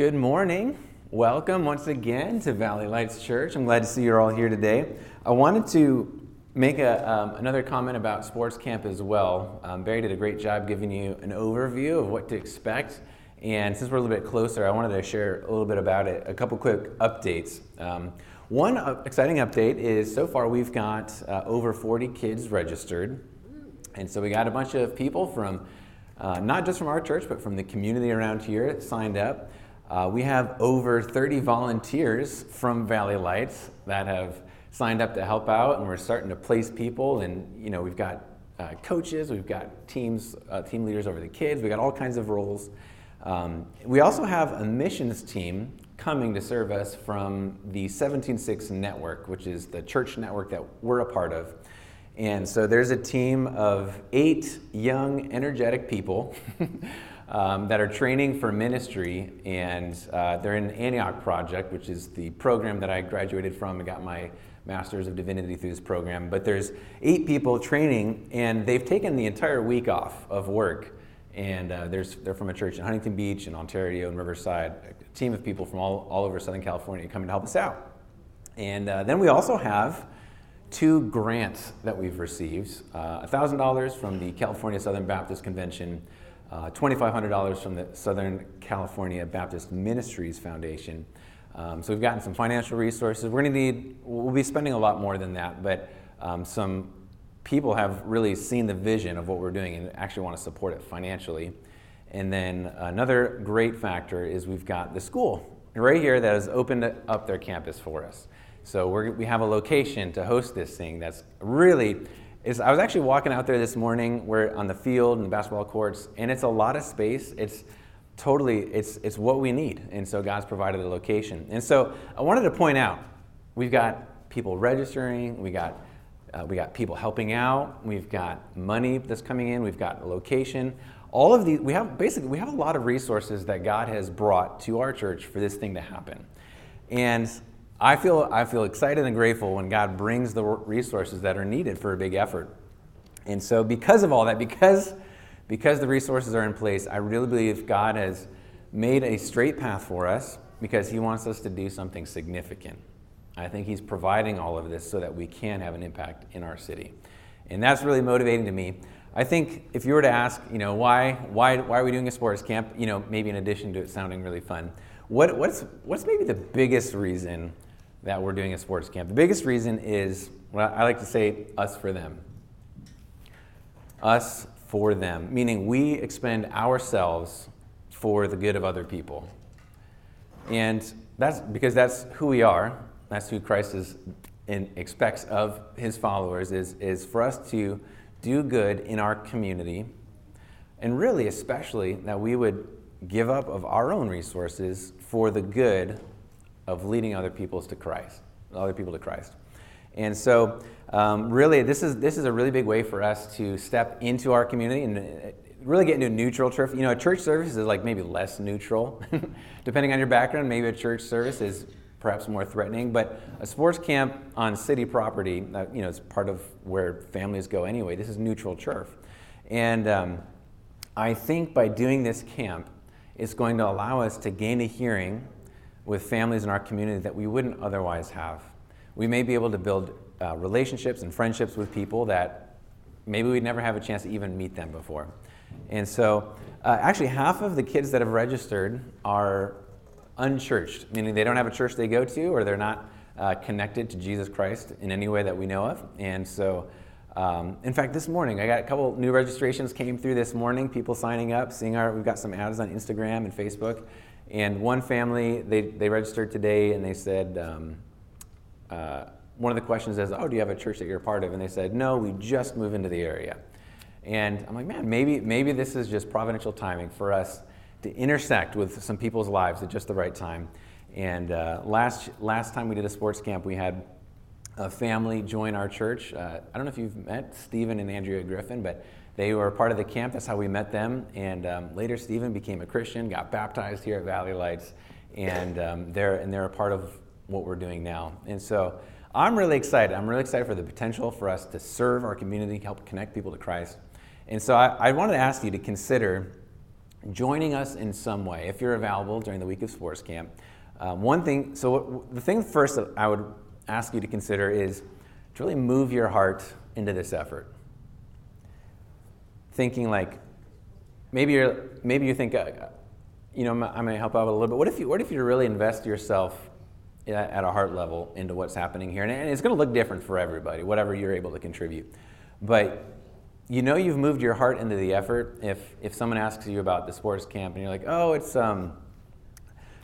Good morning. Welcome once again to Valley Lights Church. I'm glad to see you're all here today. I wanted to make a, um, another comment about sports camp as well. Um, Barry did a great job giving you an overview of what to expect. And since we're a little bit closer, I wanted to share a little bit about it, a couple quick updates. Um, one uh, exciting update is so far we've got uh, over 40 kids registered. And so we got a bunch of people from, uh, not just from our church, but from the community around here signed up. Uh, we have over 30 volunteers from Valley Lights that have signed up to help out, and we're starting to place people. And you know, we've got uh, coaches, we've got teams, uh, team leaders over the kids, we've got all kinds of roles. Um, we also have a missions team coming to serve us from the 176 network, which is the church network that we're a part of. And so there's a team of eight young, energetic people um, that are training for ministry, and uh, they're in Antioch Project, which is the program that I graduated from and got my Master's of Divinity through this program. But there's eight people training, and they've taken the entire week off of work. And uh, there's, they're from a church in Huntington Beach and Ontario and Riverside, a team of people from all, all over Southern California coming to help us out. And uh, then we also have two grants that we've received uh, $1,000 from the California Southern Baptist Convention uh, $2,500 from the Southern California Baptist Ministries Foundation. Um, so we've gotten some financial resources. We're going to need, we'll be spending a lot more than that, but um, some people have really seen the vision of what we're doing and actually want to support it financially. And then another great factor is we've got the school right here that has opened up their campus for us. So we have a location to host this thing that's really is I was actually walking out there this morning. We're on the field and the basketball courts, and it's a lot of space. It's totally it's it's what we need, and so God's provided the location. And so I wanted to point out we've got people registering, we got uh, we got people helping out, we've got money that's coming in, we've got a location. All of these we have basically we have a lot of resources that God has brought to our church for this thing to happen, and I feel, I feel excited and grateful when God brings the resources that are needed for a big effort. And so, because of all that, because, because the resources are in place, I really believe God has made a straight path for us because He wants us to do something significant. I think He's providing all of this so that we can have an impact in our city. And that's really motivating to me. I think if you were to ask, you know, why, why, why are we doing a sports camp, you know, maybe in addition to it sounding really fun, what, what's, what's maybe the biggest reason that we're doing a sports camp. The biggest reason is what I like to say us for them. Us for them, meaning we expend ourselves for the good of other people. And that's because that's who we are. That's who Christ is and expects of his followers is, is for us to do good in our community. And really, especially, that we would give up of our own resources for the good of leading other peoples to Christ, other people to Christ. And so, um, really, this is this is a really big way for us to step into our community and uh, really get into neutral church. You know, a church service is like maybe less neutral, depending on your background. Maybe a church service is perhaps more threatening, but a sports camp on city property, uh, you know, it's part of where families go anyway. This is neutral turf, and um, I think by doing this camp, it's going to allow us to gain a hearing with families in our community that we wouldn't otherwise have. We may be able to build uh, relationships and friendships with people that maybe we'd never have a chance to even meet them before. And so, uh, actually, half of the kids that have registered are unchurched, meaning they don't have a church they go to or they're not uh, connected to Jesus Christ in any way that we know of. And so, um, in fact, this morning I got a couple new registrations came through this morning. People signing up, seeing our. We've got some ads on Instagram and Facebook, and one family, they, they registered today and they said, um, uh, one of the questions is, oh, do you have a church that you're a part of? And they said, no, we just moved into the area. And I'm like, man, maybe, maybe this is just providential timing for us to intersect with some people's lives at just the right time. And uh, last, last time we did a sports camp, we had a family join our church. Uh, I don't know if you've met Stephen and Andrea Griffin, but they were part of the camp. That's how we met them. And um, later, Stephen became a Christian, got baptized here at Valley Lights, and um, they're and they're a part of what we're doing now. And so I'm really excited. I'm really excited for the potential for us to serve our community, help connect people to Christ. And so I, I wanted to ask you to consider joining us in some way, if you're available during the week of sports camp. Um, one thing, so the thing first that I would ask you to consider is to really move your heart into this effort. Thinking like, maybe you're, maybe you think, uh, you know, I'm going to help out a little bit. What if you, what if you really invest yourself at a heart level into what's happening here? And it's going to look different for everybody, whatever you're able to contribute. But you know you've moved your heart into the effort if, if someone asks you about the sports camp and you're like, oh, it's, um,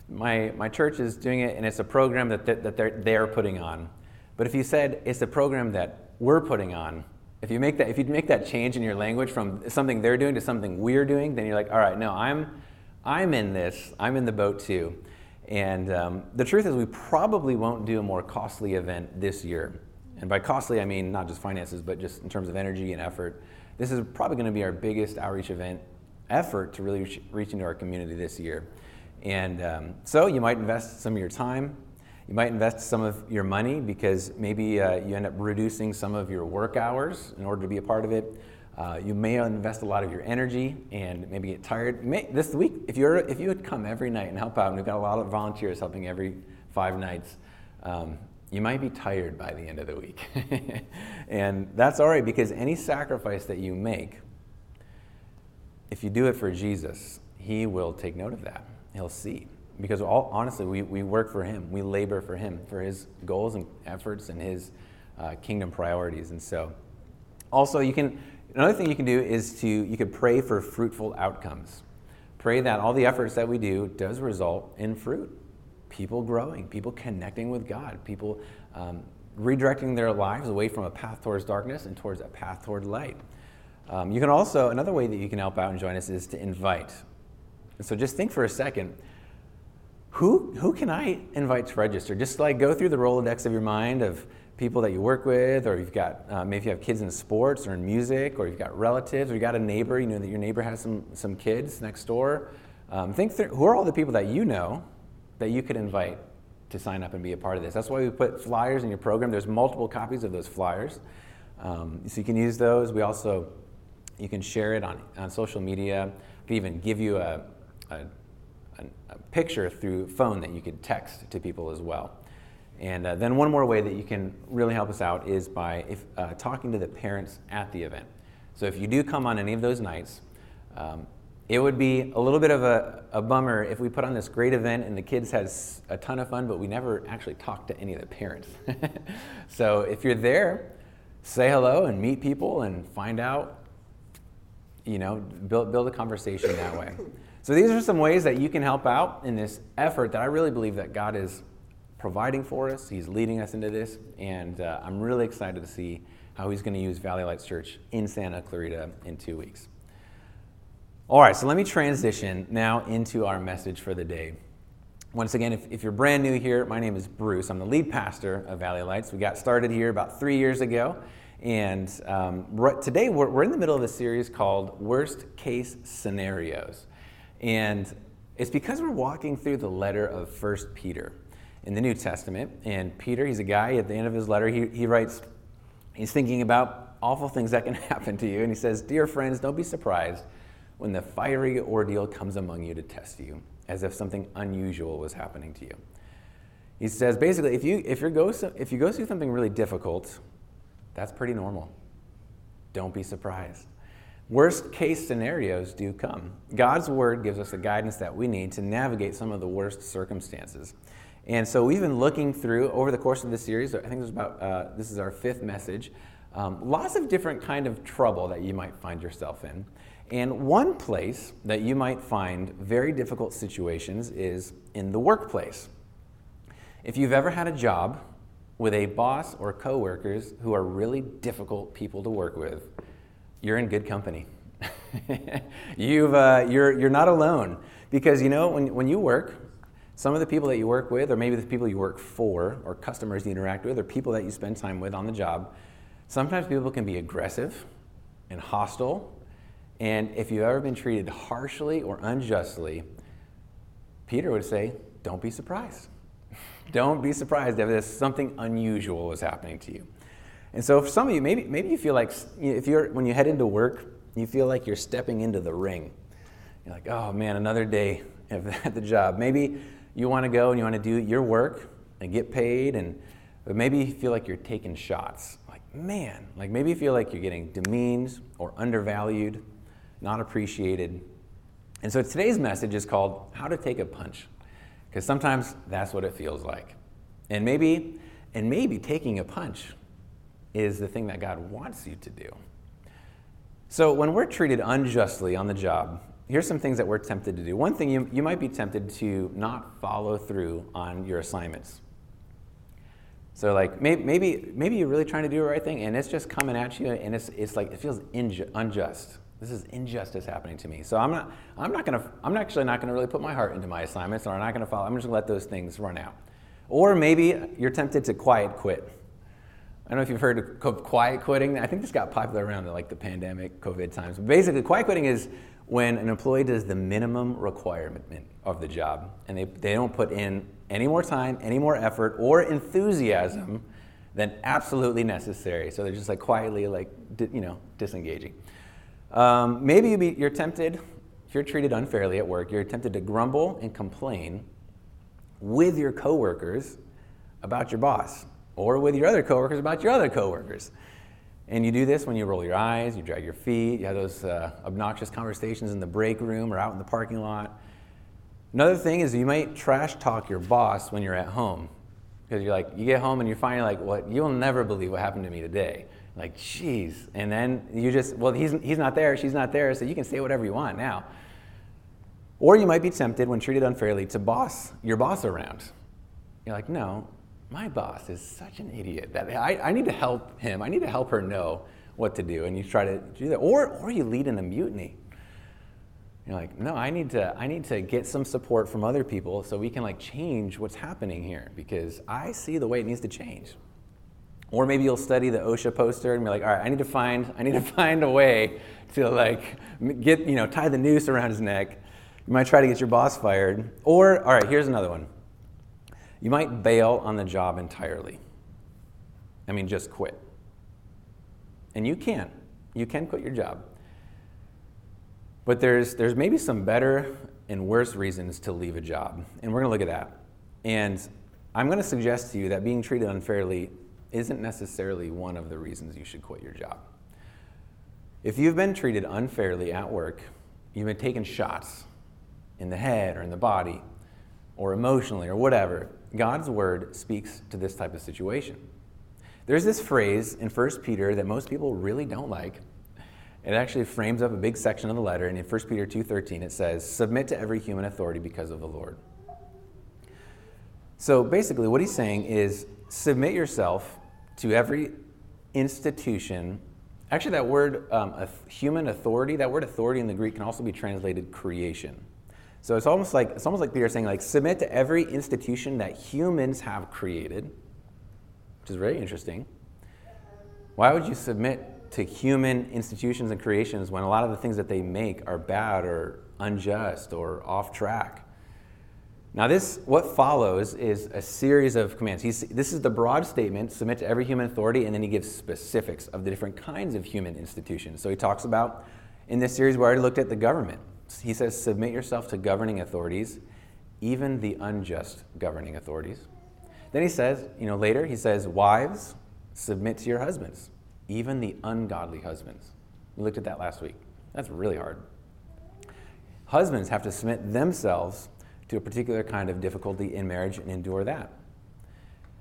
my, my church is doing it and it's a program that, that, that they're, they're putting on. But if you said it's a program that we're putting on, if you make that if you make that change in your language from something they're doing to something we're doing, then you're like, all right, no, I'm I'm in this. I'm in the boat too. And um, the truth is, we probably won't do a more costly event this year. And by costly, I mean not just finances, but just in terms of energy and effort. This is probably going to be our biggest outreach event effort to really reach, reach into our community this year. And um, so you might invest some of your time, you might invest some of your money because maybe uh, you end up reducing some of your work hours in order to be a part of it. Uh, you may invest a lot of your energy and maybe get tired. May, this week, if, you're, if you would come every night and help out, and we've got a lot of volunteers helping every five nights, um, you might be tired by the end of the week. and that's all right because any sacrifice that you make, if you do it for Jesus, He will take note of that. He'll see because all, honestly, we, we work for Him. We labor for Him, for His goals and efforts and His uh, kingdom priorities. And so, also, you can, another thing you can do is to, you could pray for fruitful outcomes. Pray that all the efforts that we do does result in fruit. People growing, people connecting with God, people um, redirecting their lives away from a path towards darkness and towards a path toward light. Um, you can also, another way that you can help out and join us is to invite. And so just think for a second who, who can I invite to register? Just like go through the Rolodex of your mind of people that you work with, or you've got uh, maybe you have kids in sports or in music, or you've got relatives, or you've got a neighbor, you know that your neighbor has some, some kids next door. Um, think through who are all the people that you know that you could invite to sign up and be a part of this. That's why we put flyers in your program. There's multiple copies of those flyers. Um, so you can use those. We also, you can share it on, on social media. We even give you a a picture through phone that you could text to people as well. And uh, then one more way that you can really help us out is by if, uh, talking to the parents at the event. So if you do come on any of those nights, um, it would be a little bit of a, a, bummer if we put on this great event and the kids had a ton of fun, but we never actually talked to any of the parents. so if you're there, say hello and meet people and find out, you know, build, build a conversation that way. So these are some ways that you can help out in this effort that I really believe that God is providing for us. He's leading us into this, and uh, I'm really excited to see how He's going to use Valley Lights Church in Santa Clarita in two weeks. All right, so let me transition now into our message for the day. Once again, if, if, you're brand new here, my name is Bruce. I'm the lead pastor of Valley Lights. We got started here about three years ago. And um, right, today we're, we're in the middle of a series called Worst Case Scenarios. And it's because we're walking through the letter of First Peter in the New Testament. And Peter, he's a guy, at the end of his letter, he, he writes, he's thinking about awful things that can happen to you. And he says, Dear friends, don't be surprised when the fiery ordeal comes among you to test you, as if something unusual was happening to you. He says, basically, if you, if, you go, if you go through something really difficult, that's pretty normal. Don't be surprised. Worst case scenarios do come. God's word gives us the guidance that we need to navigate some of the worst circumstances. And so we've been looking through over the course of this series. I think there's about uh, this is our fifth message. Um, lots of different kind of trouble that you might find yourself in. And one place that you might find very difficult situations is in the workplace. If you've ever had a job with a boss or coworkers who are really difficult people to work with, you're in good company. You've, uh, you're, you're not alone. Because, you know, when, when you work, some of the people that you work with, or maybe the people you work for, or customers you interact with, or people that you spend time with on the job, sometimes people can be aggressive and hostile. And if you've ever been treated harshly or unjustly, Peter would say, don't be surprised. don't be surprised if something unusual is happening to you. And so for some of you, maybe, maybe you feel like if you're, when you head into work, you feel like you're stepping into the ring. You're like, oh man, another day at the job. Maybe you want to go and you want to do your work and get paid, and but maybe you feel like you're taking shots. Like, man, like maybe you feel like you're getting demeaned or undervalued, not appreciated. And so today's message is called How to Take a Punch. Because sometimes that's what it feels like. And maybe, and maybe taking a punch is the thing that God wants you to do. So when we're treated unjustly on the job, here's some things that we're tempted to do. One thing, you, you might be tempted to not follow through on your assignments. So like maybe, maybe, you're really trying to do the right thing and it's just coming at you and it's, it's like it feels inju- unjust. This is injustice happening to me. So I'm not, I'm not gonna, I'm actually not gonna really put my heart into my assignments or I'm not gonna follow, I'm just gonna let those things run out. Or maybe you're tempted to quiet quit. I don't know if you've heard of quiet quitting. I think this got popular around like the pandemic, COVID times. Basically, quiet quitting is when an employee does the minimum requirement of the job and they, they don't put in any more time, any more effort, or enthusiasm than absolutely necessary. So they're just like quietly, like, you know, disengaging. Um, maybe you be, you're tempted, if you're treated unfairly at work, you're tempted to grumble and complain with your coworkers about your boss or with your other coworkers about your other coworkers. And you do this when you roll your eyes, you drag your feet, you have those uh, obnoxious conversations in the break room or out in the parking lot. Another thing is you might trash talk your boss when you're at home. Because you're like, you get home and you're finally like, what, you'll never believe what happened to me today. Like, jeez. And then you just, well, he's, he's not there, she's not there, so you can say whatever you want now. Or you might be tempted, when treated unfairly, to boss your boss around. You're like, no, my boss is such an idiot that I, I need to help him. I need to help her know what to do. And you try to do that. Or, or you lead in a mutiny. You're like, no, I need to, I need to get some support from other people so we can like change what's happening here because I see the way it needs to change. Or maybe you'll study the OSHA poster and be like, all right, I need to find, I need to find a way to like get, you know, tie the noose around his neck. You might try to get your boss fired. Or, all right, here's another one. You might bail on the job entirely. I mean, just quit. And you can. You can quit your job. But there's, there's maybe some better and worse reasons to leave a job. And we're going to look at that. And I'm going to suggest to you that being treated unfairly isn't necessarily one of the reasons you should quit your job. If you've been treated unfairly at work, you've been taken shots in the head or in the body or emotionally or whatever, God's word speaks to this type of situation. There's this phrase in 1 Peter that most people really don't like, it actually frames up a big section of the letter, and in 1 Peter 2.13 it says, Submit to every human authority because of the Lord. So basically what he's saying is submit yourself to every institution. Actually, that word um, human authority, that word authority in the Greek can also be translated creation. So it's almost like it's almost like Peter saying like submit to every institution that humans have created, which is very interesting. Why would you submit to human institutions and creations when a lot of the things that they make are bad or unjust or off track. Now, this what follows is a series of commands. He's, this is the broad statement: submit to every human authority, and then he gives specifics of the different kinds of human institutions. So he talks about in this series we already looked at the government. He says, submit yourself to governing authorities, even the unjust governing authorities. Then he says, you know, later he says, wives, submit to your husbands even the ungodly husbands. We looked at that last week. That's really hard. Husbands have to submit themselves to a particular kind of difficulty in marriage and endure that.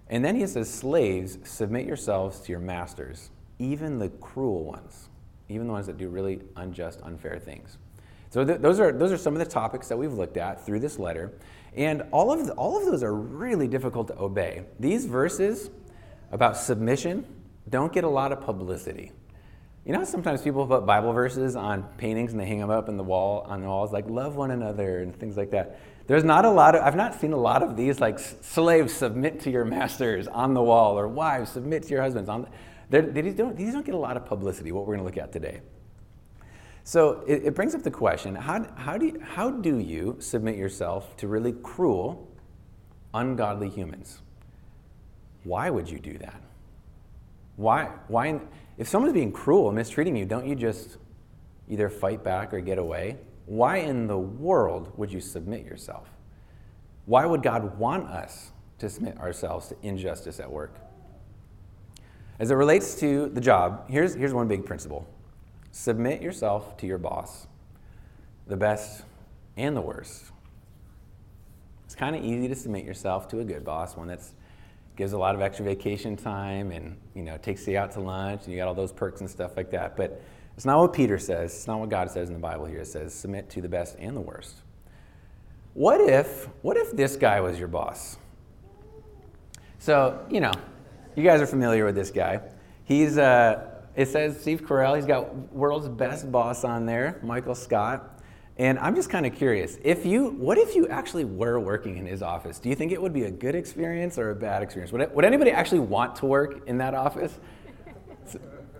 And then he says, Slaves, submit yourselves to your masters, even the cruel ones, even the ones that do really unjust, unfair things. So th- those, are, those are some of the topics that we've looked at through this letter. And all of, the, all of those are really difficult to obey. These verses about submission don't get a lot of publicity. You know, sometimes people put Bible verses on paintings and they hang them up in the wall on the walls, like love one another and things like that. There's not a lot of, I've not seen a lot of these like slaves submit to your masters on the wall or wives submit to your husbands. On the, these, don't, these don't get a lot of publicity, what we're going to look at today. So it, it brings up the question how, how, do you, how do you submit yourself to really cruel, ungodly humans? Why would you do that? Why? Why? If someone's being cruel and mistreating you, don't you just either fight back or get away? why in the world would you submit yourself? Why would God want us to submit ourselves to injustice at work? As it relates to the job, here's, here's one big principle submit yourself to your boss, the best and the worst. It's kind of easy to submit yourself to a good boss, one that gives a lot of extra vacation time and you know takes you out to lunch and you got all those perks and stuff like that. But it's not what Peter says. It's not what God says in the Bible here. It says submit to the best and the worst. What if what if this guy was your boss? So, you know, you guys are familiar with this guy. He's, uh, it says Steve Carell, he's got world's best boss on there, Michael Scott. And I'm just kind of curious, if you, what if you actually were working in his office? Do you think it would be a good experience or a bad experience? Would, would anybody actually want to work in that office?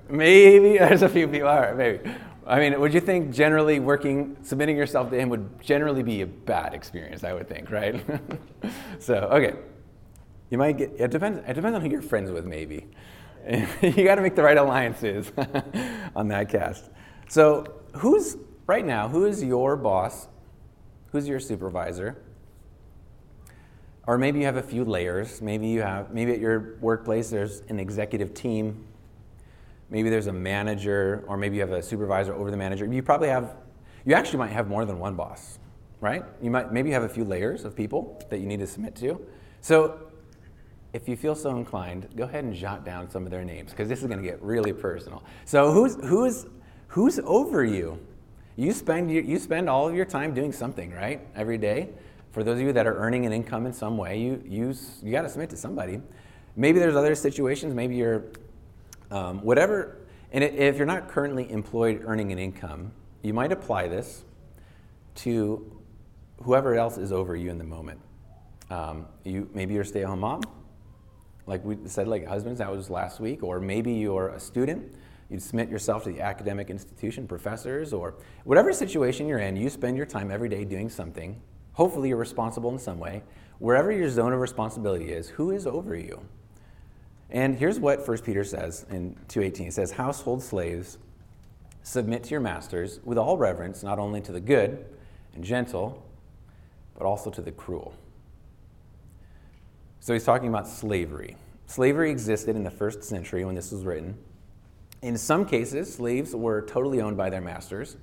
maybe, there's a few people, all right, maybe. I mean, would you think generally working, submitting yourself to him would generally be a bad experience, I would think, right? so, okay. You might get, it depends, it depends on who you're friends with, maybe. you got to make the right alliances on that cast. So, who's, right now, who is your boss? Who's your supervisor? Or maybe you have a few layers. Maybe you have, maybe at your workplace there's an executive team. Maybe there's a manager, or maybe you have a supervisor over the manager. You probably have, you actually might have more than one boss, right? You might, maybe you have a few layers of people that you need to submit to. So if you feel so inclined, go ahead and jot down some of their names because this is going to get really personal. So who's who's who's over you? You spend you spend all of your time doing something, right? Every day. For those of you that are earning an income in some way, you you you got to submit to somebody. Maybe there's other situations. Maybe you're um, whatever. And if you're not currently employed earning an income, you might apply this to whoever else is over you in the moment. Um, you maybe you're a stay-at-home mom like we said, like husbands, that was last week, or maybe you're a student, you submit yourself to the academic institution, professors, or whatever situation you're in, you spend your time every day doing something. Hopefully, you're responsible in some way. Wherever your zone of responsibility is, who is over you? And here's what 1 Peter says in 2:18. It says, "Household slaves, submit to your masters with all reverence, not only to the good and gentle, but also to the cruel." So he's talking about slavery. Slavery existed in the first century when this was written. In some cases, slaves were totally owned by their masters.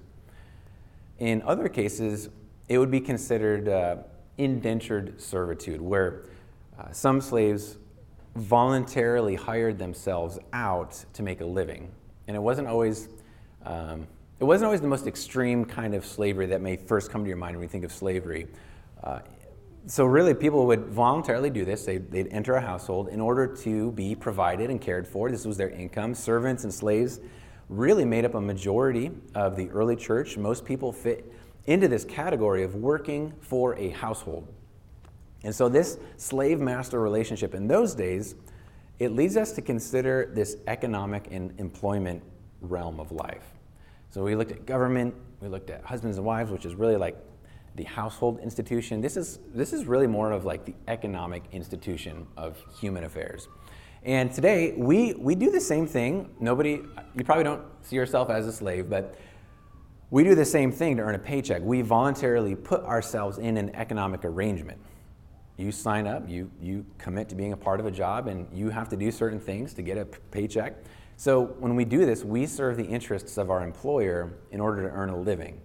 In other cases, it would be considered uh, indentured servitude, where uh, some slaves voluntarily hired themselves out to make a living. And it wasn't always. Um, it wasn't always the most extreme kind of slavery that may first come to your mind when you think of slavery. Uh, so really people would voluntarily do this. They'd, they'd, enter a household in order to be provided and cared for. This was their income. Servants and slaves really made up a majority of the early church. Most people fit into this category of working for a household. And so this slave master relationship in those days it leads us to consider this economic and employment realm of life. So we looked at government we looked at husbands and wives which is really like the household institution. This is, this is really more of like the economic institution of human affairs. And today, we, we do the same thing. Nobody, you probably don't see yourself as a slave, but we do the same thing to earn a paycheck. We voluntarily put ourselves in an economic arrangement. You sign up, you, you commit to being a part of a job, and you have to do certain things to get a paycheck. So when we do this, we serve the interests of our employer in order to earn a living.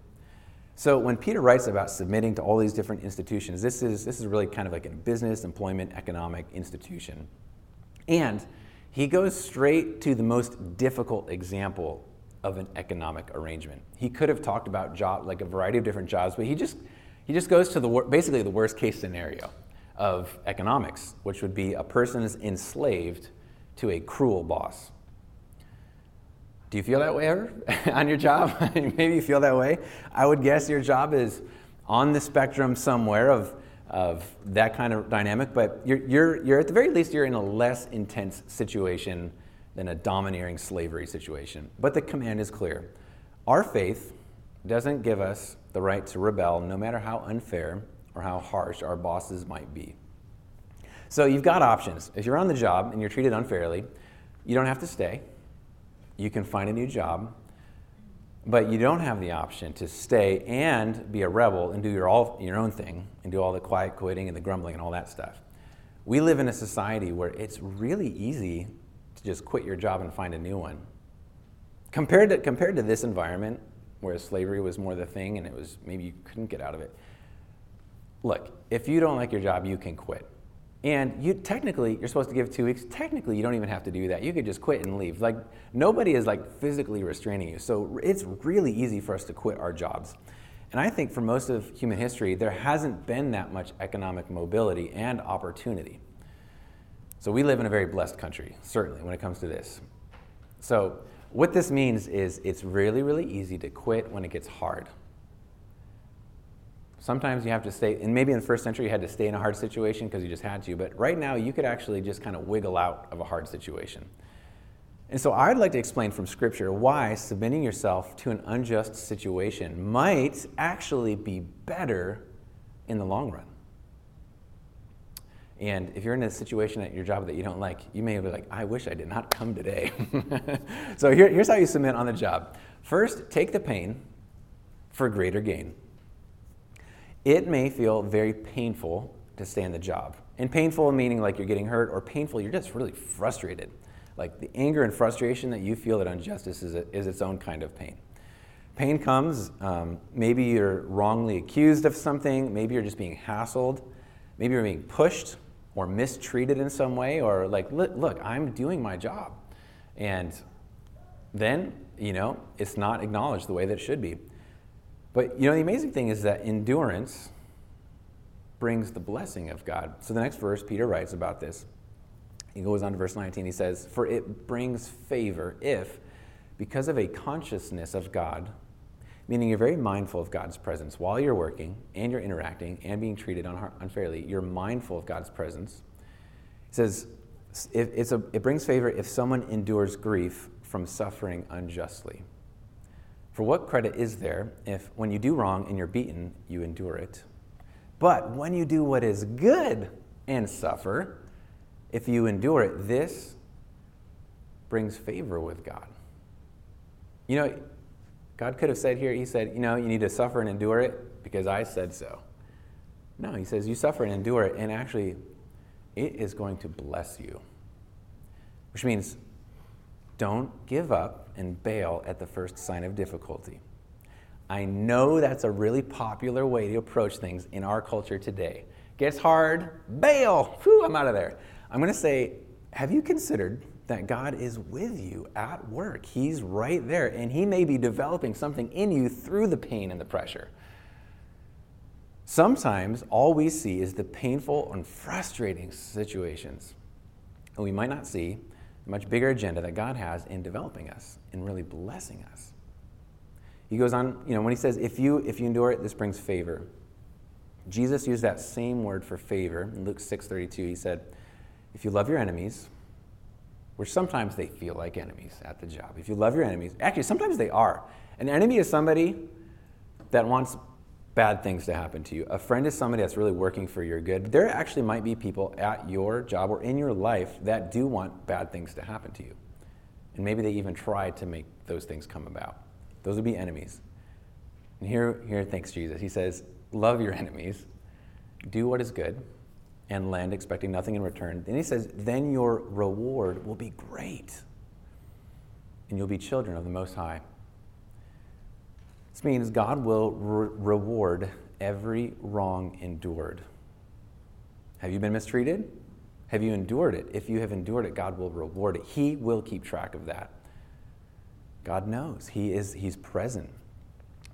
So when Peter writes about submitting to all these different institutions, this is, this is really kind of like a business, employment, economic institution. And he goes straight to the most difficult example of an economic arrangement. He could have talked about job, like a variety of different jobs, but he just, he just goes to the, basically the worst case scenario of economics, which would be a person is enslaved to a cruel boss. Do you feel that way ever on your job? Maybe you feel that way. I would guess your job is on the spectrum somewhere of, of that kind of dynamic, but you're, you're, you're at the very least, you're in a less intense situation than a domineering slavery situation. But the command is clear. Our faith doesn't give us the right to rebel, no matter how unfair or how harsh our bosses might be. So you've got options. If you're on the job and you're treated unfairly, you don't have to stay you can find a new job. but you don't have the option to stay and be a rebel and do your, all, your own thing and do all the quiet quitting and the grumbling and all that stuff. We live in a society where it's really easy to just quit your job and find a new one. Compared to, compared to this environment, where slavery was more the thing and it was maybe you couldn't get out of it, look, if you don't like your job, you can quit. And you technically, you're supposed to give two weeks. Technically, you don't even have to do that. You could just quit and leave. Like nobody is like physically restraining you. So it's really easy for us to quit our jobs. And I think for most of human history, there hasn't been that much economic mobility and opportunity. So we live in a very blessed country, certainly, when it comes to this. So what this means is it's really, really easy to quit when it gets hard. Sometimes you have to stay, and maybe in the first century you had to stay in a hard situation because you just had to, but right now you could actually just kind of wiggle out of a hard situation. And so I'd like to explain from Scripture why submitting yourself to an unjust situation might actually be better in the long run. And if you're in a situation at your job that you don't like, you may be like, I wish I did not come today. so here, here's how you submit on the job. First, take the pain for greater gain it may feel very painful to stay in the job. And painful meaning like you're getting hurt, or painful, you're just really frustrated. Like the anger and frustration that you feel at injustice is, a, is its own kind of pain. Pain comes, um, maybe you're wrongly accused of something, maybe you're just being hassled, maybe you're being pushed or mistreated in some way, or like, look, look I'm doing my job. And then, you know, it's not acknowledged the way that it should be. But you know, the amazing thing is that endurance brings the blessing of God. So the next verse, Peter writes about this. He goes on to verse 19. He says, For it brings favor if, because of a consciousness of God, meaning you're very mindful of God's presence while you're working and you're interacting and being treated unfairly, you're mindful of God's presence. He says, it, a, it brings favor if someone endures grief from suffering unjustly. For what credit is there if, when you do wrong and you're beaten, you endure it? But when you do what is good and suffer, if you endure it, this brings favor with God. You know, God could have said here, He said, you know, you need to suffer and endure it because I said so. No, He says, you suffer and endure it, and actually, it is going to bless you. Which means don't give up and bail at the first sign of difficulty. I know that's a really popular way to approach things in our culture today. Gets hard, bail, whew, I'm out of there. I'm to say, have you considered that God is with you at work? He's right there, and He may be developing something in you through the pain and the pressure. Sometimes all we see is the painful and frustrating situations, and we might not see much bigger agenda that God has in developing us and really blessing us. He goes on, you know, when he says, if you, if you endure it, this brings favor. Jesus used that same word for favor in Luke 6.32. He said, if you love your enemies, which sometimes they feel like enemies at the job. If you love your enemies, actually, sometimes they are. An enemy is somebody that wants bad things to happen to you. A friend is somebody that's really working for your good. There actually might be people at your job or in your life that do want bad things to happen to you. And maybe they even try to make those things come about. Those would be enemies. And here, here thanks Jesus. He says, Love your enemies, do what is good, and lend expecting nothing in return. Then he says, Then your reward will be great, and you'll be children of the Most High. This means God will re- reward every wrong endured. Have you been mistreated? Have you endured it? If you have endured it, God will reward it. He will keep track of that. God knows. He is he's present.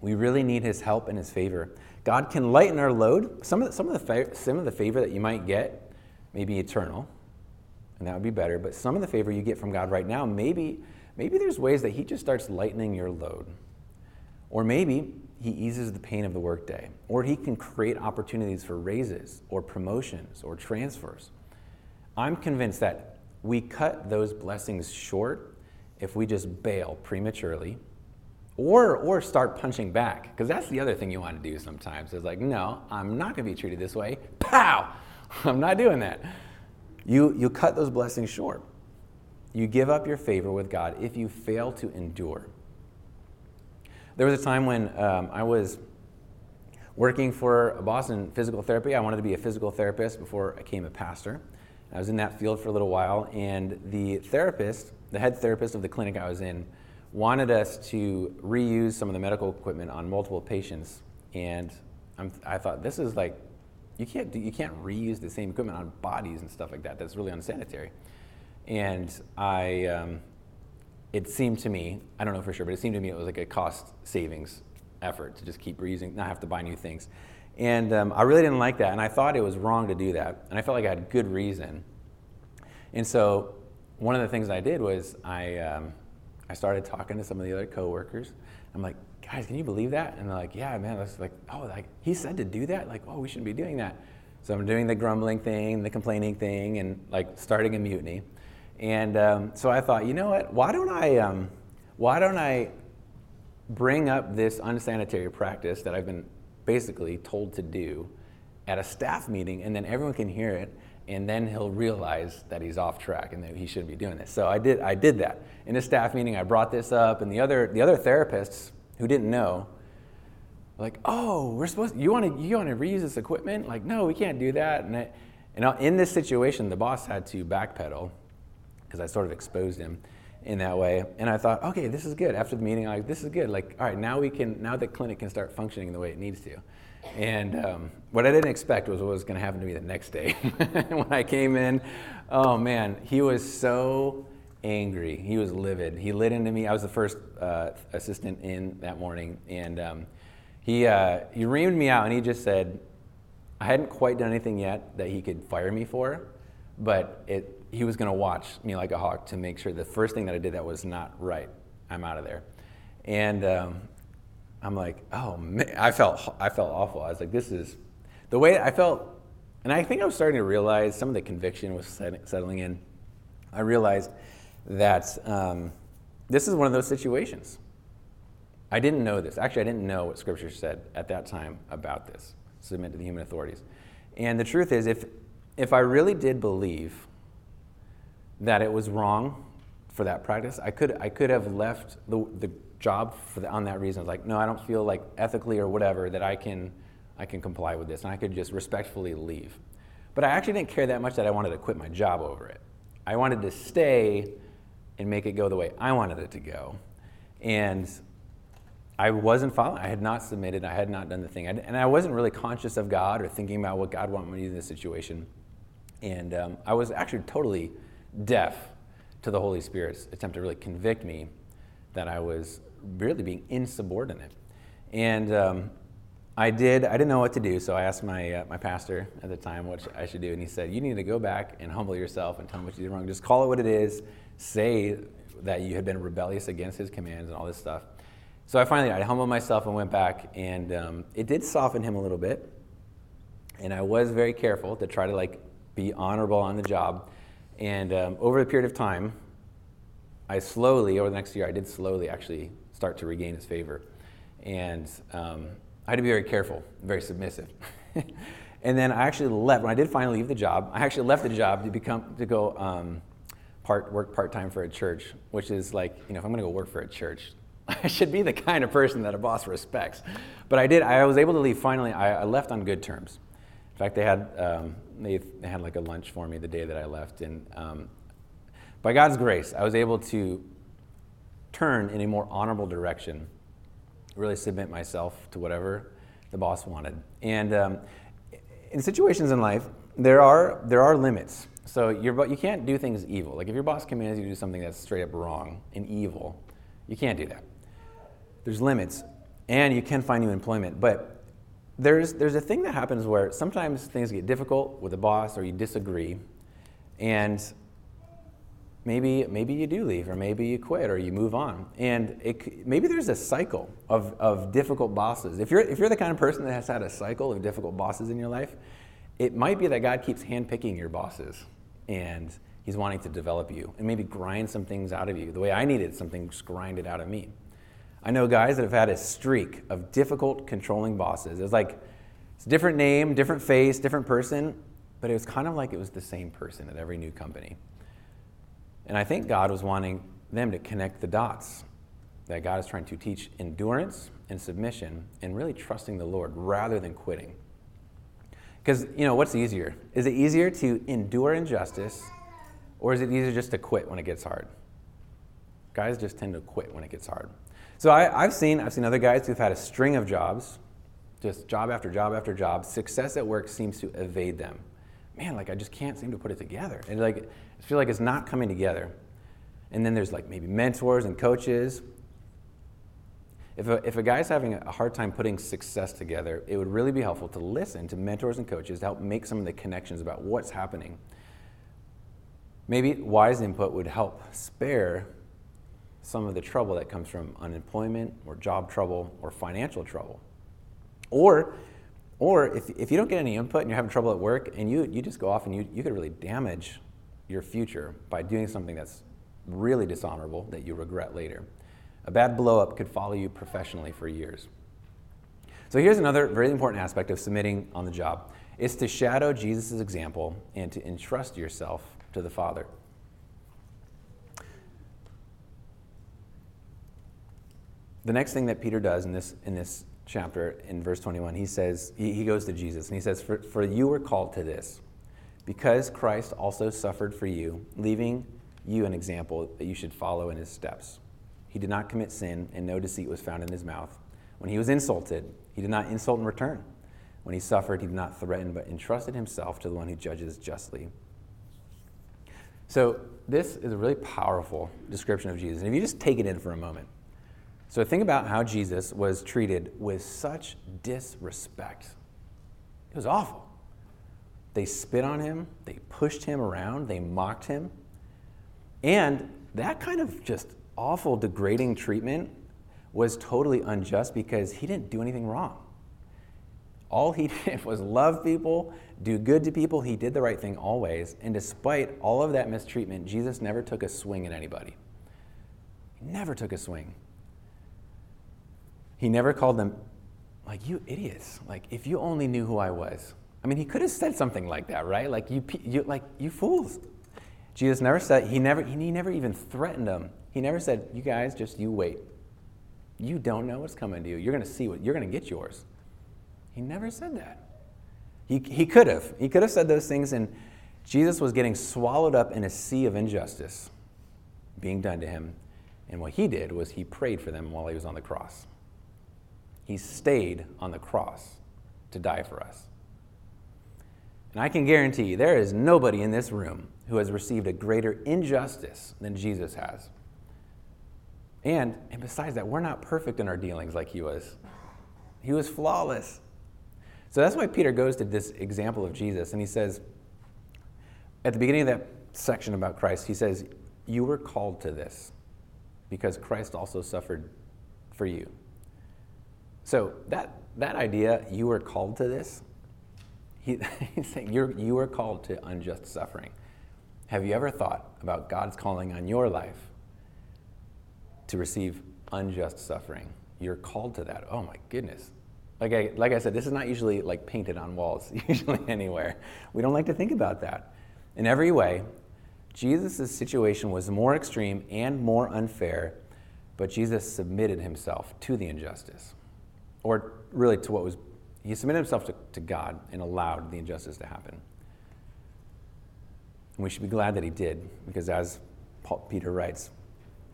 We really need his help and his favor. God can lighten our load. Some of the, some of the, fa- some of the favor that you might get may be eternal, and that would be better. But some of the favor you get from God right now, maybe, maybe there's ways that he just starts lightening your load. Or maybe he eases the pain of the workday, or he can create opportunities for raises or promotions or transfers. I'm convinced that we cut those blessings short if we just bail prematurely or, or start punching back. Because that's the other thing you want to do sometimes is like no i'm not going to be treated this way. Pow! I'm not doing that. You, you cut those blessings short. You give up your favor with god if you fail to endure there was a time when um, I was working for in physical therapy. I wanted to be a physical therapist before I became a pastor. I was in that field for a little while, and the therapist, the head therapist of the clinic I was in, wanted us to reuse some of the medical equipment on multiple patients. And I'm, i thought, this is like, you can't, do, you can't reuse the same equipment on bodies and stuff like that. That's really unsanitary. And I, um, it seemed to me, I don't know for sure, but it seemed to me it was like a cost savings effort to just keep reusing, not have to buy new things. And um, I really didn't like that, and I thought it was wrong to do that, and I felt like I had good reason. And so, one of the things I did was I, um, I started talking to some of the other coworkers. I'm like, guys, can you believe that? And they're like, yeah, man. That's like, oh, like he said to do that. Like, oh, we shouldn't be doing that. So I'm doing the grumbling thing, the complaining thing, and like starting a mutiny. And um, so I thought, you know what? Why don't I, um, why don't I bring up this unsanitary practice that I've been basically told to do at a staff meeting, and then everyone can hear it, and then he'll realize that he's off track and that he shouldn't be doing this. So I did, I did that in a staff meeting. I brought this up, and the other, the other therapists who didn't know, like, oh, we're supposed, you want to, you want to reuse this equipment? Like, no, we can't do that. And, I, and in this situation, the boss had to backpedal because I sort of exposed him in that way. And I thought, okay, this is good. After the meeting, I'm like, this is good. Like, all right, now we can, now the clinic can start functioning the way it needs to. And um, what I didn't expect was what was going to happen to me the next day. when I came in, oh man, he was so angry. He was livid. He lit into me. I was the first uh, assistant in that morning, and um, he uh, he reamed me out, and he just said, I hadn't quite done anything yet that he could fire me for, but it he was going to watch me like a hawk to make sure the first thing that I did that was not right, I'm out of there. And um, I'm like, oh man, I felt I felt awful. I was like, this is the way I felt, and I think I was starting to realize some of the conviction was settling in. I realized that um, this is one of those situations. I didn't know this. Actually, I didn't know what Scripture said at that time about this. Submit to the human authorities. And the truth is, if if I really did believe that it was wrong for that practice. I could, I could have left the, the job the, on that reason. Like, no, I don't feel like ethically or whatever that I can, I can comply with this. And I could just respectfully leave. But I actually didn't care that much that I wanted to quit my job over it. I wanted to stay and make it go the way I wanted it to go. And I wasn't following. I had not submitted. I had not done the thing. and I wasn't really conscious of God or thinking about what God wanted me to do in this situation. And um, I was actually totally deaf to the Holy Spirit's attempt to really convict me that I was really being insubordinate. And um, I did, I didn't know what to do, so I asked my, uh, my pastor at the time what I should do, and he said, You need to go back and humble yourself and tell him what you did wrong. Just call it what it is, say that you had been rebellious against his commands and all this stuff. So I finally, I humbled myself and went back, and um, it did soften him a little bit. And I was very careful to try to like be honorable on the job. And um, over a period of time, I slowly, over the next year, I did slowly actually start to regain his favor. And um, I had to be very careful, very submissive. and then I actually left, when I did finally leave the job, I actually left the job to, become, to go um, part, work part time for a church, which is like, you know, if I'm going to go work for a church, I should be the kind of person that a boss respects. But I did, I was able to leave finally. I, I left on good terms. In fact, they had, um, they, had like a lunch for me the day that I left. And um, by God's grace, I was able to turn in a more honorable direction, really submit myself to whatever the boss wanted. And um, in situations in life, there are, there are limits. So you you can't do things evil. Like if your boss commands you to do something that's straight up wrong and evil, you can't do that. There's limits. And you can find new employment. But there's, there's a thing that happens where sometimes things get difficult with a boss or you disagree, and maybe, maybe you do leave, or maybe you quit, or you move on. And it, maybe there's a cycle of, of difficult bosses. If you're, if you're the kind of person that has had a cycle of difficult bosses in your life, it might be that God keeps handpicking your bosses and He's wanting to develop you and maybe grind some things out of you the way I needed some things grinded out of me. I know guys that have had a streak of difficult, controlling bosses. It's like it's a different name, different face, different person, but it was kind of like it was the same person at every new company. And I think God was wanting them to connect the dots. that God is trying to teach endurance and submission and really trusting the Lord rather than quitting. Because, you know, what's easier? Is it easier to endure injustice or is it easier just to quit when it gets hard? Guys just tend to quit when it gets hard. So I, have seen, I've seen other guys who've had a string of jobs, just job after job after job. Success at work seems to evade them. Man, like I just can't seem to put it together. And like, I feel like it's not coming together. And then there's like maybe mentors and coaches if a, if a guy's having a hard time putting success together, it would really be helpful to listen to mentors and coaches to help make some of the connections about what's happening. Maybe wise input would help spare some of the trouble that comes from unemployment or job trouble or financial trouble. Or, or if, if you don't get any input and you're having trouble at work and you, you just go off and you, you could really damage your future by doing something that's really dishonorable that you regret later. A bad blowup could follow you professionally for years. So here's another very important aspect of submitting on the job. It's to shadow Jesus' example and to entrust yourself to the Father. The next thing that Peter does in this, in this chapter, in verse 21, he says, he, he goes to Jesus and he says, for, for you were called to this, because Christ also suffered for you, leaving you an example that you should follow in his steps. He did not commit sin, and no deceit was found in his mouth. When he was insulted, he did not insult in return. When he suffered, he did not threaten, but entrusted himself to the one who judges justly. So, this is a really powerful description of Jesus. And if you just take it in for a moment. So, think about how Jesus was treated with such disrespect. It was awful. They spit on him, they pushed him around, they mocked him. And that kind of just awful, degrading treatment was totally unjust because he didn't do anything wrong. All he did was love people, do good to people. He did the right thing always. And despite all of that mistreatment, Jesus never took a swing at anybody. He never took a swing. He never called them, like, you idiots. Like, if you only knew who I was. I mean, he could have said something like that, right? Like, you, you, like, you fools. Jesus never said, he never, he never even threatened them. He never said, You guys, just you wait. You don't know what's coming to you. You're going to see what, you're going to get yours. He never said that. He, he could have. He could have said those things, and Jesus was getting swallowed up in a sea of injustice being done to him. And what he did was he prayed for them while he was on the cross. He stayed on the cross to die for us. And I can guarantee you, there is nobody in this room who has received a greater injustice than Jesus has. And, and besides that, we're not perfect in our dealings like he was. He was flawless. So that's why Peter goes to this example of Jesus and he says, at the beginning of that section about Christ, he says, You were called to this because Christ also suffered for you. So that, that idea, you were called to this, he, he's saying you're, you were called to unjust suffering. Have you ever thought about God's calling on your life to receive unjust suffering. You're called to that. Oh my goodness. Like I, like I said, this is not usually like painted on walls, usually anywhere. We don't like to think about that. In every way, Jesus' situation was more extreme and more unfair, but Jesus submitted himself to the injustice. Or really to what was, he submitted himself to, to God and allowed the injustice to happen. And we should be glad that he did, because as Paul, Peter writes,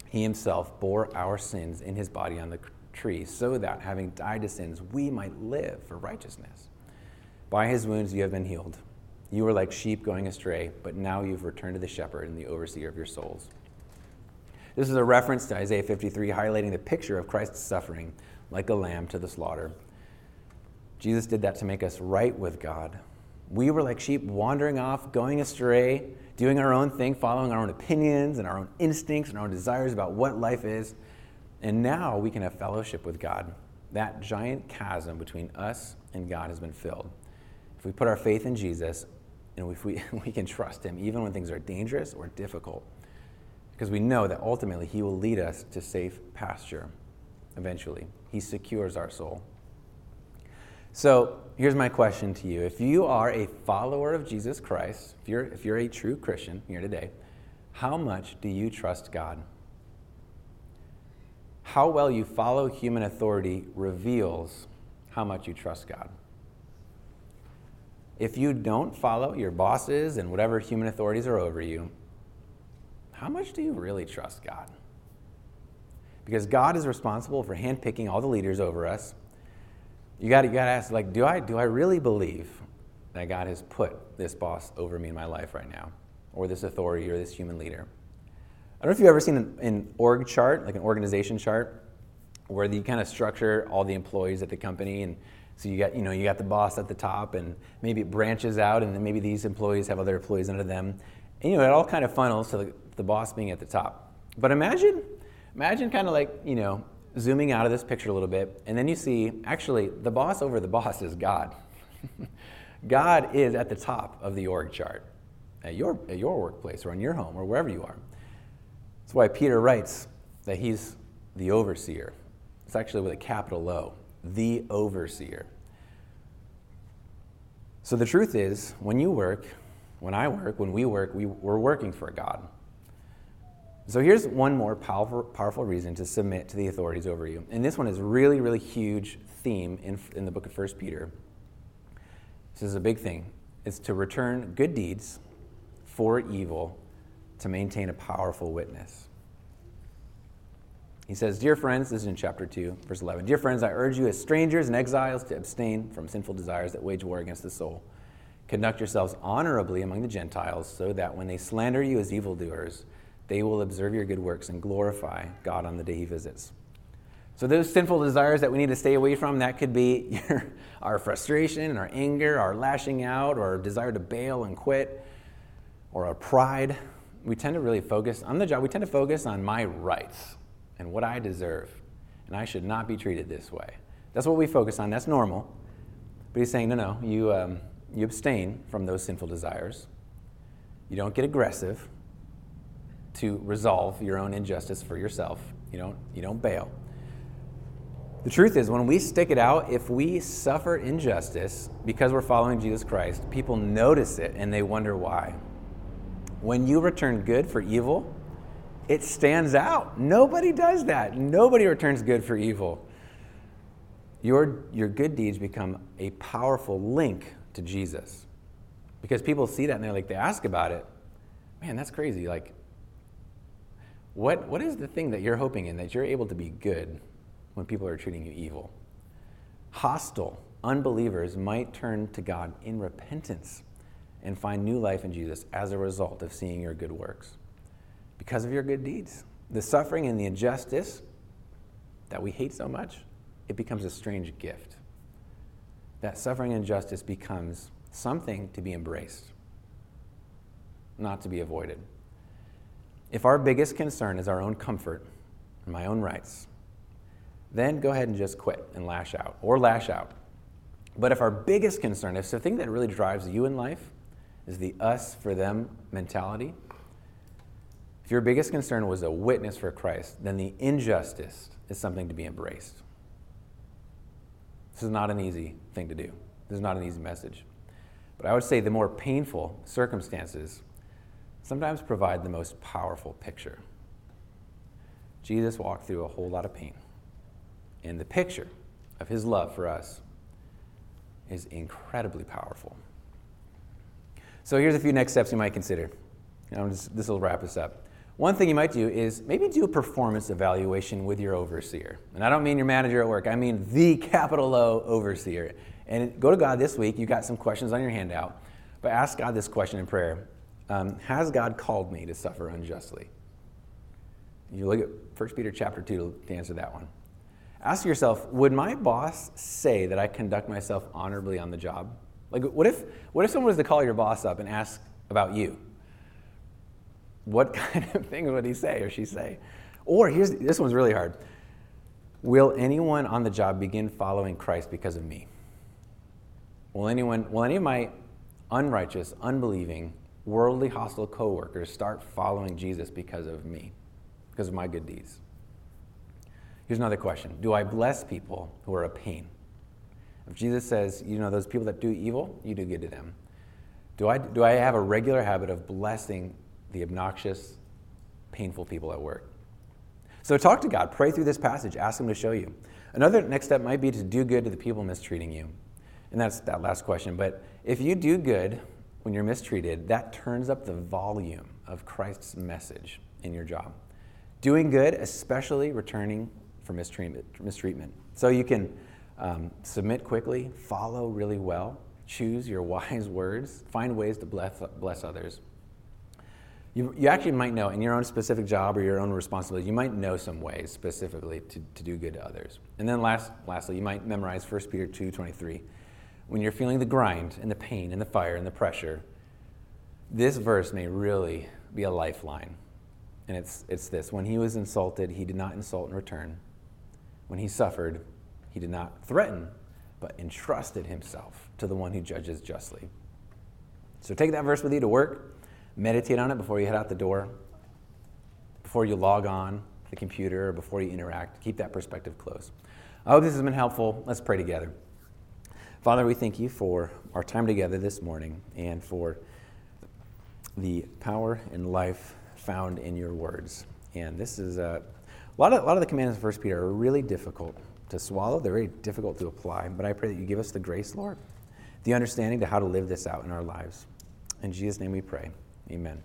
he himself bore our sins in his body on the tree, so that, having died to sins, we might live for righteousness. By his wounds you have been healed. You were like sheep going astray, but now you've returned to the shepherd and the overseer of your souls. This is a reference to Isaiah 53, highlighting the picture of Christ's suffering like a lamb to the slaughter. Jesus did that to make us right with God. We were like sheep wandering off, going astray doing our own thing, following our own opinions and our own instincts and our own desires about what life is. And now we can have fellowship with God. That giant chasm between us and God has been filled. If we put our faith in Jesus, and if we, we can trust Him even when things are dangerous or difficult, because we know that ultimately He will lead us to safe pasture eventually. He secures our soul. So here's my question to you. If you are a follower of Jesus Christ, if you're, if you're a true Christian here today, how much do you trust God? how well you follow human authority reveals how much you trust God. If you don't follow your bosses and whatever human authorities are over you, how much do you really trust God? Because God is responsible for handpicking all the leaders over us. You got to ask, like, do I, do I really believe that God has put this boss over me in my life right now, or this authority, or this human leader? I don't know if you've ever seen an, an org chart, like an organization chart, where you kind of structure all the employees at the company and so you got, you know, you got the boss at the top, and maybe it branches out, and then maybe these employees have other employees under them, and you know, it all kind of funnels to the, the boss being at the top. But imagine, imagine kind of like, you know, zooming out of this picture a little bit, and then you see actually the boss over the boss is God. God is at the top of the org chart at your, at your workplace or in your home or wherever you are. That's why Peter writes that he's the overseer. It's actually with a capital O the overseer. So the truth is, when you work, when I work, when we work, we, we're working for God. So here's one more powerful, powerful reason to submit to the authorities over you. And this one is really, really huge theme in, in the book of 1 Peter. This is a big thing. It's to return good deeds for evil to maintain a powerful witness. He says, Dear friends, this is in chapter 2, verse 11. Dear friends, I urge you as strangers and exiles to abstain from sinful desires that wage war against the soul. Conduct yourselves honorably among the Gentiles, so that when they slander you as evildoers, they will observe your good works and glorify God on the day he visits. So, those sinful desires that we need to stay away from, that could be your, our frustration and our anger, our lashing out, or our desire to bail and quit, or our pride. We tend to really focus on the job, we tend to focus on my rights and what I deserve. And I should not be treated this way. That's what we focus on. That's normal. But he's saying, no, no, you, um, you abstain from those sinful desires. You don't get aggressive to resolve your own injustice for yourself. You don't, you don't bail. The truth is, when we stick it out, if we suffer injustice because we're following Jesus Christ, people notice it and they wonder why. When you return good for evil, it stands out. Nobody does that. Nobody returns good for evil. Your, your good deeds become a powerful link to Jesus. Because people see that and they're like, they ask about it. Man, that's crazy. Like, what, what is the thing that you're hoping in that you're able to be good when people are treating you evil? Hostile unbelievers might turn to God in repentance and find new life in Jesus as a result of seeing your good works because of your good deeds. The suffering and the injustice that we hate so much, it becomes a strange gift. That suffering and injustice becomes something to be embraced, not to be avoided. If our biggest concern is our own comfort and my own rights, then go ahead and just quit and lash out or lash out. But if our biggest concern, if the thing that really drives you in life is the us for them mentality, if your biggest concern was a witness for Christ, then the injustice is something to be embraced. This is not an easy thing to do. This is not an easy message. But I would say the more painful circumstances sometimes provide the most powerful picture. Jesus walked through a whole lot of pain. And the picture of his love for us is incredibly powerful. So here's a few next steps you might consider. this will wrap us up. One thing you might do is maybe do a performance evaluation with your overseer. And I don't mean your manager at work, I mean the capital O overseer. And go to God this week. You got some questions on your handout. But ask God this question in prayer um, Has God called me to suffer unjustly? You look at 1 Peter chapter 2 to answer that one. Ask yourself Would my boss say that I conduct myself honorably on the job? Like, what if, what if someone was to call your boss up and ask about you? what kind of things would he say or she say? Or here's this one's really hard. Will anyone on the job begin following Christ because of me? Will anyone will any of my unrighteous, unbelieving, worldly hostile coworkers start following Jesus because of me? Because of my good deeds? Here's another question. Do I bless people who are a pain? If Jesus says, you know, those people that do evil, you do good to them. Do I, do I have a regular habit of blessing the obnoxious, painful people at work. So talk to God, pray through this passage, ask Him to show you. Another next step might be to do good to the people mistreating you. And that's that last question. But if you do good when you're mistreated, that turns up the volume of Christ's message in your job. Doing good, especially returning for mistreatment. So you can um, submit quickly, follow really well, choose your wise words, find ways to bless, bless others. You, you actually might know in your own specific job or your own responsibility, you might know some ways specifically to, to do good to others. And then last, lastly, you might memorize 1 Peter 2 23. When you're feeling the grind and the pain and the fire and the pressure, this verse may really be a lifeline. And it's, it's this When he was insulted, he did not insult in return. When he suffered, he did not threaten, but entrusted himself to the one who judges justly. So take that verse with you to work meditate on it before you head out the door, before you log on the computer, or before you interact. Keep that perspective close. I hope this has been helpful. Let's pray together. Father, we thank you for our time together this morning and for the power and life found in your words. And this is a, a lot of, a lot of the commands of 1 Peter are really difficult to swallow. They're very difficult to apply. But I pray that you give us the grace, Lord, the understanding to how to live this out in our lives. In Jesus' name we pray. Amen.